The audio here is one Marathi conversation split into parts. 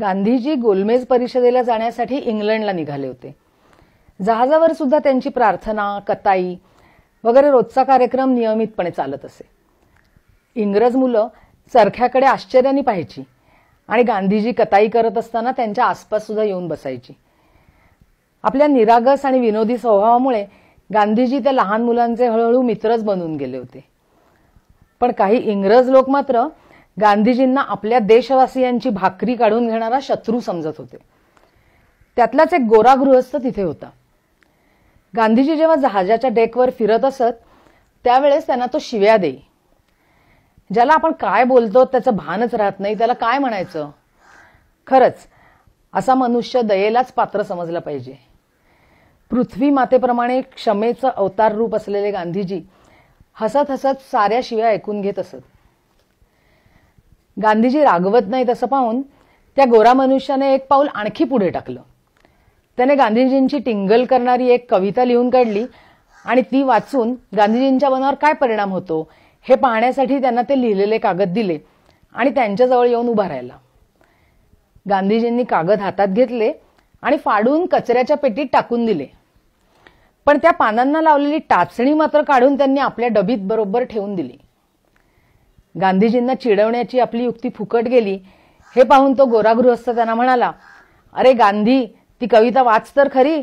गांधीजी गोलमेज परिषदेला जाण्यासाठी इंग्लंडला निघाले होते. जहाजावर सुद्धा त्यांची प्रार्थना कताई वगैरे रोजचा कार्यक्रम नियमितपणे चालत असे. इंग्रज मुलं चरख्याकडे आश्चर्याने पाहायची आणि गांधीजी कताई करत असताना त्यांच्या आसपास सुद्धा येऊन बसायची. आपल्या निरागस आणि विनोदी स्वभावामुळे गांधीजी त्या लहान मुलांचे हळूहळू मित्रच बनून गेले होते. पण काही इंग्रज लोक मात्र गांधीजींना आपल्या देशवासियांची भाकरी काढून घेणारा शत्रू समजत होते. त्यातलाच एक गोरा गृहस्थ तिथे होता. गांधीजी जेव्हा जहाजाच्या डेकवर फिरत असत त्यावेळेस त्यांना तो शिव्या देई. ज्याला आपण काय बोलतो त्याचं भानच राहत नाही त्याला काय म्हणायचं? खरंच असा मनुष्य दयेलाच पात्र समजला पाहिजे. पृथ्वी मातेप्रमाणे क्षमेचं अवतार रूप असलेले गांधीजी हसत हसत साऱ्या शिव्या ऐकून घेत असत. गांधीजी रागवत नाहीत असं पाहून त्या गोरा मनुष्याने एक पाऊल आणखी पुढे टाकलं. त्याने गांधीजींची टिंगल करणारी एक कविता लिहून काढली आणि ती वाचून गांधीजींच्या मनावर काय परिणाम होतो हे पाहण्यासाठी त्यांना ते लिहिलेले कागद दिले आणि त्यांच्याजवळ येऊन उभा राहिला. गांधीजींनी कागद हातात घेतले आणि फाडून कचऱ्याच्या पेटीत टाकून दिले. पण त्या पानांना लावलेली टाचणी मात्र काढून त्यांनी आपल्या डबीत बरोबर ठेवून दिली. गांधीजींना चिडवण्याची आपली युक्ती फुकट गेली हे पाहून तो गोरागृहस्थ त्यांना म्हणाला अरे गांधी ती कविता वाच तर खरी.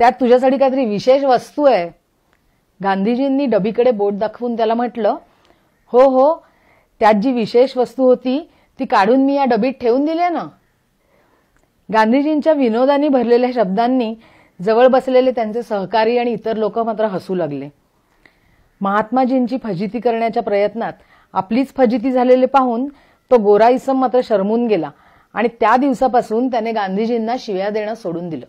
त्यात तुझ्यासाठी काहीतरी विशेष वस्तू आहे. गांधीजींनी डबीकडे बोट दाखवून त्याला म्हटलं हो हो त्यात जी विशेष वस्तू होती ती काढून मी या डबीत ठेवून दिली ना. गांधीजींच्या विनोदानी भरलेल्या शब्दांनी जवळ बसलेले त्यांचे सहकारी आणि इतर लोक मात्र हसू लागले. महात्माजींची फजिती करण्याच्या प्रयत्नात आपलीच फजिती झालेले पाहून तो गोरा इसम मात्र शरमून गेला आणि त्या दिवसापासून त्याने गांधीजींना शिव्या देणं सोडून दिलं.